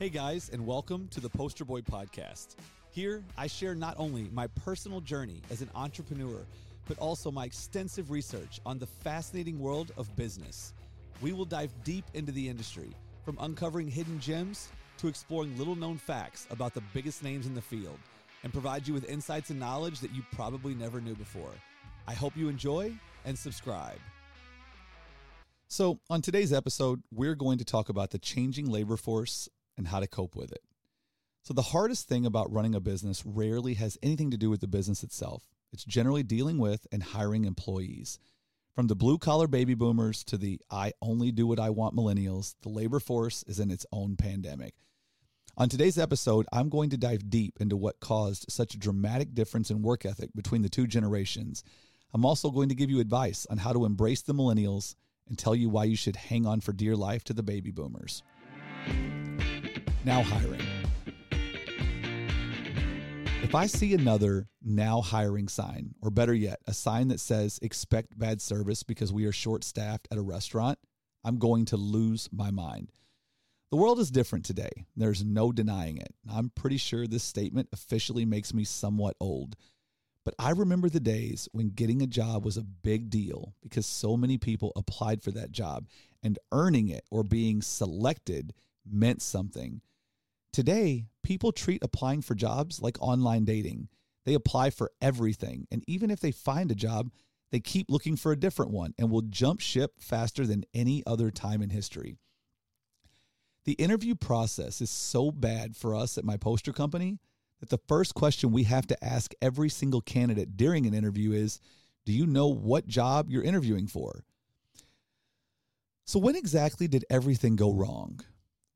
Hey guys, and welcome to the Poster Boy Podcast. Here, I share not only my personal journey as an entrepreneur, but also my extensive research on the fascinating world of business. We will dive deep into the industry, from uncovering hidden gems to exploring little known facts about the biggest names in the field, and provide you with insights and knowledge that you probably never knew before. I hope you enjoy and subscribe. So, on today's episode, we're going to talk about the changing labor force and how to cope with it. So, the hardest thing about running a business rarely has anything to do with the business itself. It's generally dealing with and hiring employees. From the blue collar baby boomers to the I only do what I want millennials, the labor force is in its own pandemic. On today's episode, I'm going to dive deep into what caused such a dramatic difference in work ethic between the two generations. I'm also going to give you advice on how to embrace the millennials and tell you why you should hang on for dear life to the baby boomers. Now hiring. If I see another now hiring sign, or better yet, a sign that says expect bad service because we are short staffed at a restaurant, I'm going to lose my mind. The world is different today. There's no denying it. I'm pretty sure this statement officially makes me somewhat old. But I remember the days when getting a job was a big deal because so many people applied for that job and earning it or being selected meant something. Today, people treat applying for jobs like online dating. They apply for everything. And even if they find a job, they keep looking for a different one and will jump ship faster than any other time in history. The interview process is so bad for us at my poster company that the first question we have to ask every single candidate during an interview is Do you know what job you're interviewing for? So, when exactly did everything go wrong?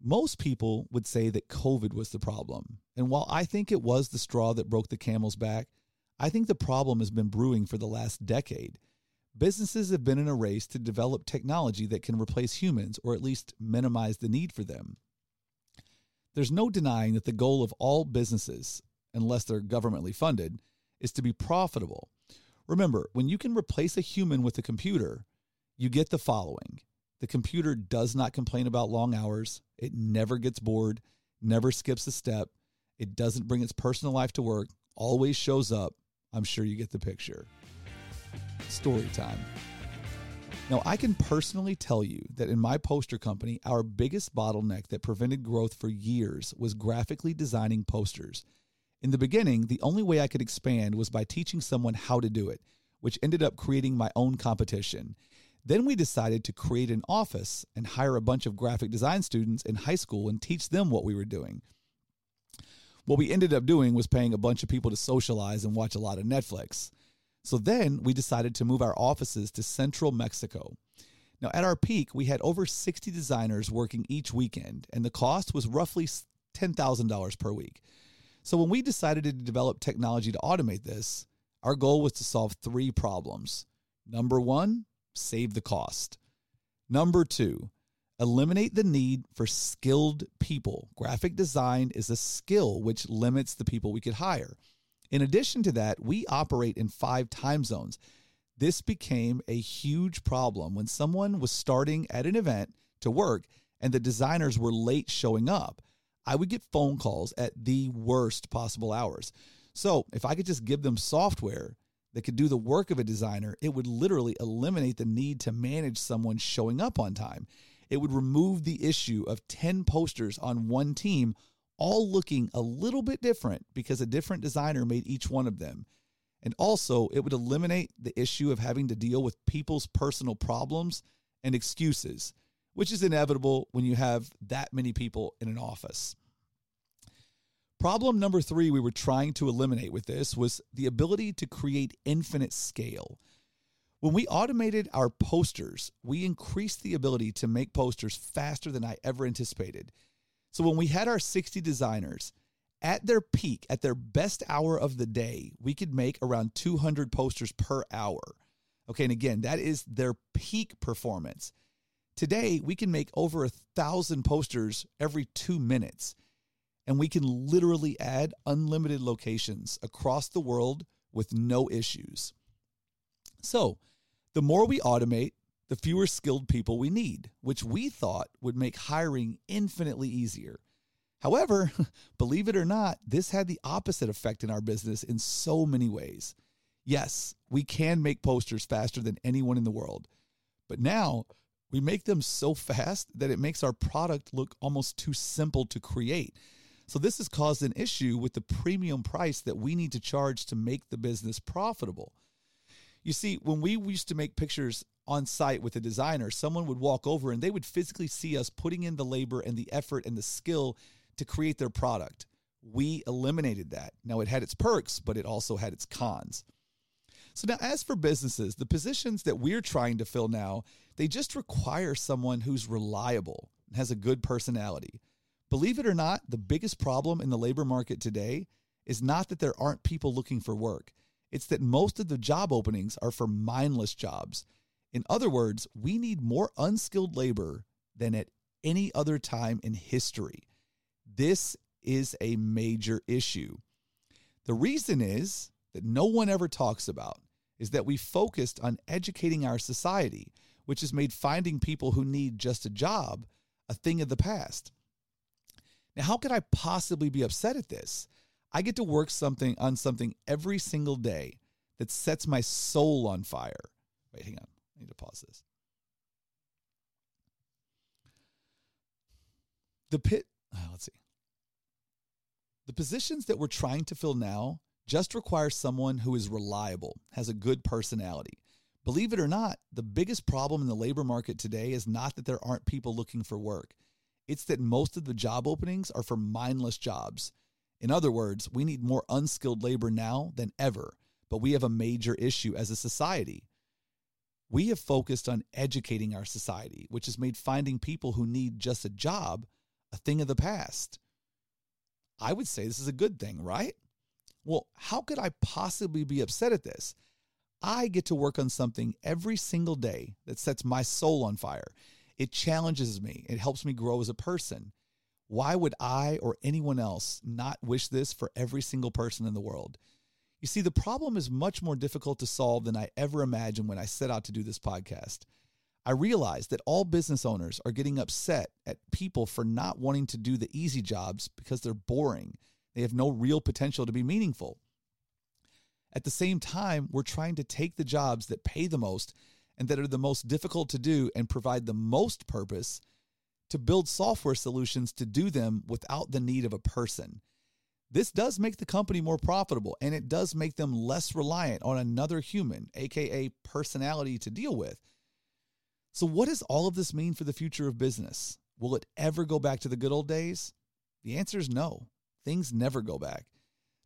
Most people would say that COVID was the problem. And while I think it was the straw that broke the camel's back, I think the problem has been brewing for the last decade. Businesses have been in a race to develop technology that can replace humans or at least minimize the need for them. There's no denying that the goal of all businesses, unless they're governmentally funded, is to be profitable. Remember, when you can replace a human with a computer, you get the following the computer does not complain about long hours, it never gets bored, never skips a step, it doesn't bring its personal life to work, always shows up. I'm sure you get the picture. Story time. Now, I can personally tell you that in my poster company, our biggest bottleneck that prevented growth for years was graphically designing posters. In the beginning, the only way I could expand was by teaching someone how to do it, which ended up creating my own competition. Then we decided to create an office and hire a bunch of graphic design students in high school and teach them what we were doing. What we ended up doing was paying a bunch of people to socialize and watch a lot of Netflix. So then we decided to move our offices to central Mexico. Now, at our peak, we had over 60 designers working each weekend, and the cost was roughly $10,000 per week. So, when we decided to develop technology to automate this, our goal was to solve three problems. Number one, save the cost. Number two, eliminate the need for skilled people. Graphic design is a skill which limits the people we could hire. In addition to that, we operate in five time zones. This became a huge problem when someone was starting at an event to work and the designers were late showing up. I would get phone calls at the worst possible hours. So, if I could just give them software that could do the work of a designer, it would literally eliminate the need to manage someone showing up on time. It would remove the issue of 10 posters on one team all looking a little bit different because a different designer made each one of them. And also, it would eliminate the issue of having to deal with people's personal problems and excuses, which is inevitable when you have that many people in an office. Problem number three we were trying to eliminate with this was the ability to create infinite scale. When we automated our posters, we increased the ability to make posters faster than I ever anticipated. So when we had our 60 designers at their peak, at their best hour of the day, we could make around 200 posters per hour. Okay, and again, that is their peak performance. Today, we can make over a thousand posters every two minutes, and we can literally add unlimited locations across the world with no issues. So, the more we automate, the fewer skilled people we need, which we thought would make hiring infinitely easier. However, believe it or not, this had the opposite effect in our business in so many ways. Yes, we can make posters faster than anyone in the world, but now we make them so fast that it makes our product look almost too simple to create. So, this has caused an issue with the premium price that we need to charge to make the business profitable. You see, when we used to make pictures on site with a designer, someone would walk over and they would physically see us putting in the labor and the effort and the skill to create their product. We eliminated that. Now, it had its perks, but it also had its cons. So, now as for businesses, the positions that we're trying to fill now, they just require someone who's reliable and has a good personality. Believe it or not, the biggest problem in the labor market today is not that there aren't people looking for work, it's that most of the job openings are for mindless jobs. In other words, we need more unskilled labor than at any other time in history. This is a major issue. The reason is that no one ever talks about is that we focused on educating our society, which has made finding people who need just a job a thing of the past. Now, how could I possibly be upset at this? I get to work something on something every single day that sets my soul on fire. Wait, hang on. I need to pause this. The pit, oh, let's see. The positions that we're trying to fill now just require someone who is reliable, has a good personality. Believe it or not, the biggest problem in the labor market today is not that there aren't people looking for work. It's that most of the job openings are for mindless jobs. In other words, we need more unskilled labor now than ever, but we have a major issue as a society. We have focused on educating our society, which has made finding people who need just a job a thing of the past. I would say this is a good thing, right? Well, how could I possibly be upset at this? I get to work on something every single day that sets my soul on fire. It challenges me, it helps me grow as a person. Why would I or anyone else not wish this for every single person in the world? You see, the problem is much more difficult to solve than I ever imagined when I set out to do this podcast. I realized that all business owners are getting upset at people for not wanting to do the easy jobs because they're boring. They have no real potential to be meaningful. At the same time, we're trying to take the jobs that pay the most and that are the most difficult to do and provide the most purpose to build software solutions to do them without the need of a person. This does make the company more profitable and it does make them less reliant on another human, aka personality, to deal with. So, what does all of this mean for the future of business? Will it ever go back to the good old days? The answer is no. Things never go back.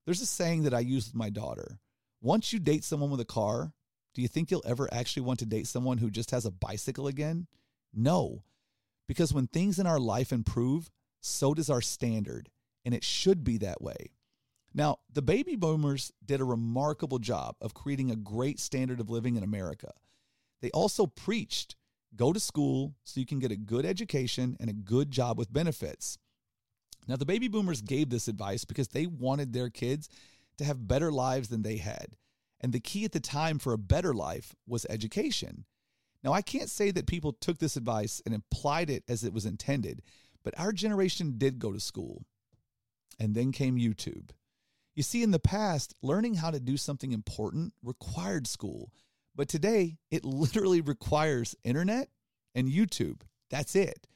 There's a saying that I use with my daughter once you date someone with a car, do you think you'll ever actually want to date someone who just has a bicycle again? No, because when things in our life improve, so does our standard, and it should be that way. Now, the baby boomers did a remarkable job of creating a great standard of living in America. They also preached Go to school so you can get a good education and a good job with benefits. Now, the baby boomers gave this advice because they wanted their kids to have better lives than they had. And the key at the time for a better life was education. Now, I can't say that people took this advice and applied it as it was intended, but our generation did go to school. And then came YouTube. You see, in the past, learning how to do something important required school. But today, it literally requires internet and YouTube. That's it.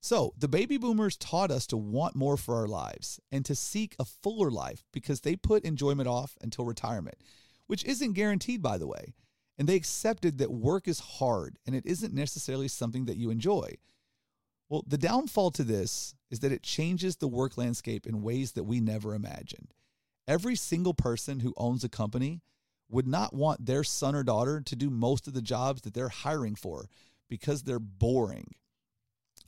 So, the baby boomers taught us to want more for our lives and to seek a fuller life because they put enjoyment off until retirement, which isn't guaranteed, by the way. And they accepted that work is hard and it isn't necessarily something that you enjoy. Well, the downfall to this is that it changes the work landscape in ways that we never imagined. Every single person who owns a company would not want their son or daughter to do most of the jobs that they're hiring for because they're boring.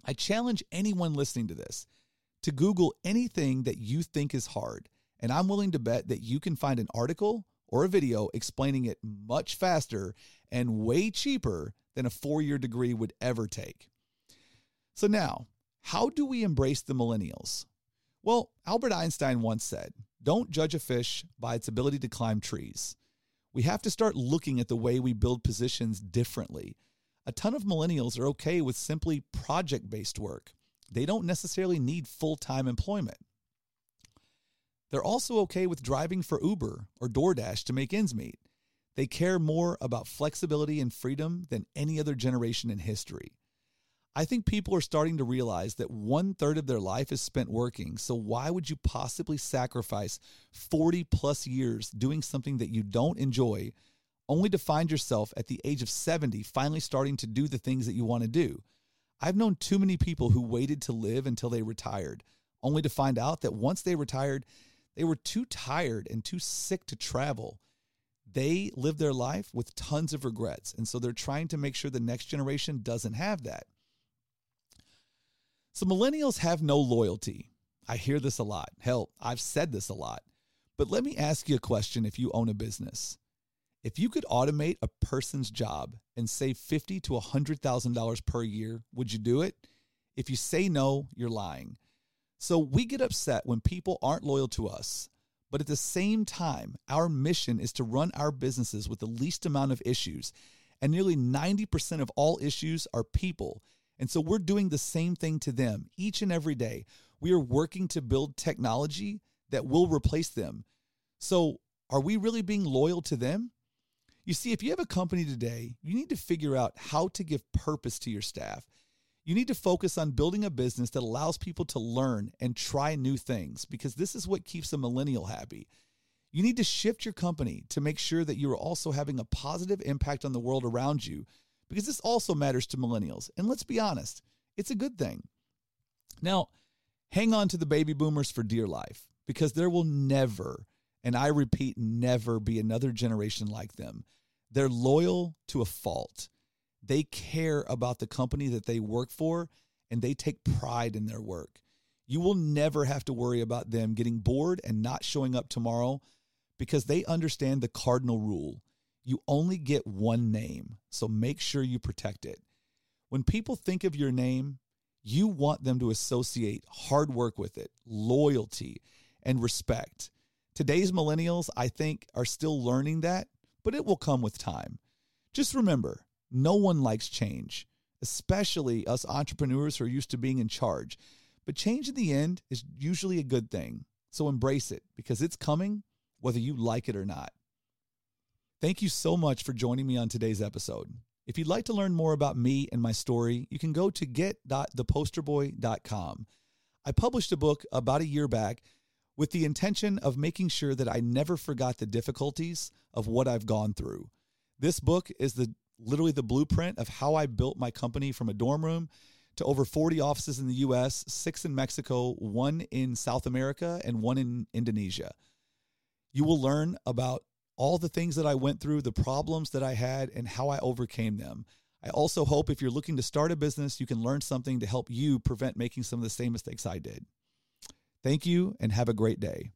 I challenge anyone listening to this to Google anything that you think is hard, and I'm willing to bet that you can find an article or a video explaining it much faster and way cheaper than a four year degree would ever take. So, now, how do we embrace the millennials? Well, Albert Einstein once said, Don't judge a fish by its ability to climb trees we have to start looking at the way we build positions differently. A ton of millennials are okay with simply project based work. They don't necessarily need full time employment. They're also okay with driving for Uber or DoorDash to make ends meet. They care more about flexibility and freedom than any other generation in history. I think people are starting to realize that one third of their life is spent working. So, why would you possibly sacrifice 40 plus years doing something that you don't enjoy, only to find yourself at the age of 70 finally starting to do the things that you want to do? I've known too many people who waited to live until they retired, only to find out that once they retired, they were too tired and too sick to travel. They live their life with tons of regrets. And so they're trying to make sure the next generation doesn't have that. So millennials have no loyalty. I hear this a lot. Hell, I've said this a lot. But let me ask you a question if you own a business. If you could automate a person's job and save fifty to $100,000 per year, would you do it? If you say no, you're lying. So we get upset when people aren't loyal to us. But at the same time, our mission is to run our businesses with the least amount of issues. And nearly 90% of all issues are people. And so we're doing the same thing to them each and every day. We are working to build technology that will replace them. So are we really being loyal to them? You see, if you have a company today, you need to figure out how to give purpose to your staff. You need to focus on building a business that allows people to learn and try new things because this is what keeps a millennial happy. You need to shift your company to make sure that you are also having a positive impact on the world around you because this also matters to millennials. And let's be honest, it's a good thing. Now, hang on to the baby boomers for dear life because there will never, and I repeat, never be another generation like them. They're loyal to a fault. They care about the company that they work for and they take pride in their work. You will never have to worry about them getting bored and not showing up tomorrow because they understand the cardinal rule. You only get one name, so make sure you protect it. When people think of your name, you want them to associate hard work with it, loyalty, and respect. Today's millennials, I think, are still learning that, but it will come with time. Just remember no one likes change, especially us entrepreneurs who are used to being in charge. But change in the end is usually a good thing. So embrace it because it's coming whether you like it or not. Thank you so much for joining me on today's episode. If you'd like to learn more about me and my story, you can go to get.theposterboy.com. I published a book about a year back with the intention of making sure that I never forgot the difficulties of what I've gone through. This book is the literally the blueprint of how I built my company from a dorm room to over 40 offices in the US, six in Mexico, one in South America, and one in Indonesia. You will learn about all the things that I went through, the problems that I had, and how I overcame them. I also hope if you're looking to start a business, you can learn something to help you prevent making some of the same mistakes I did. Thank you and have a great day.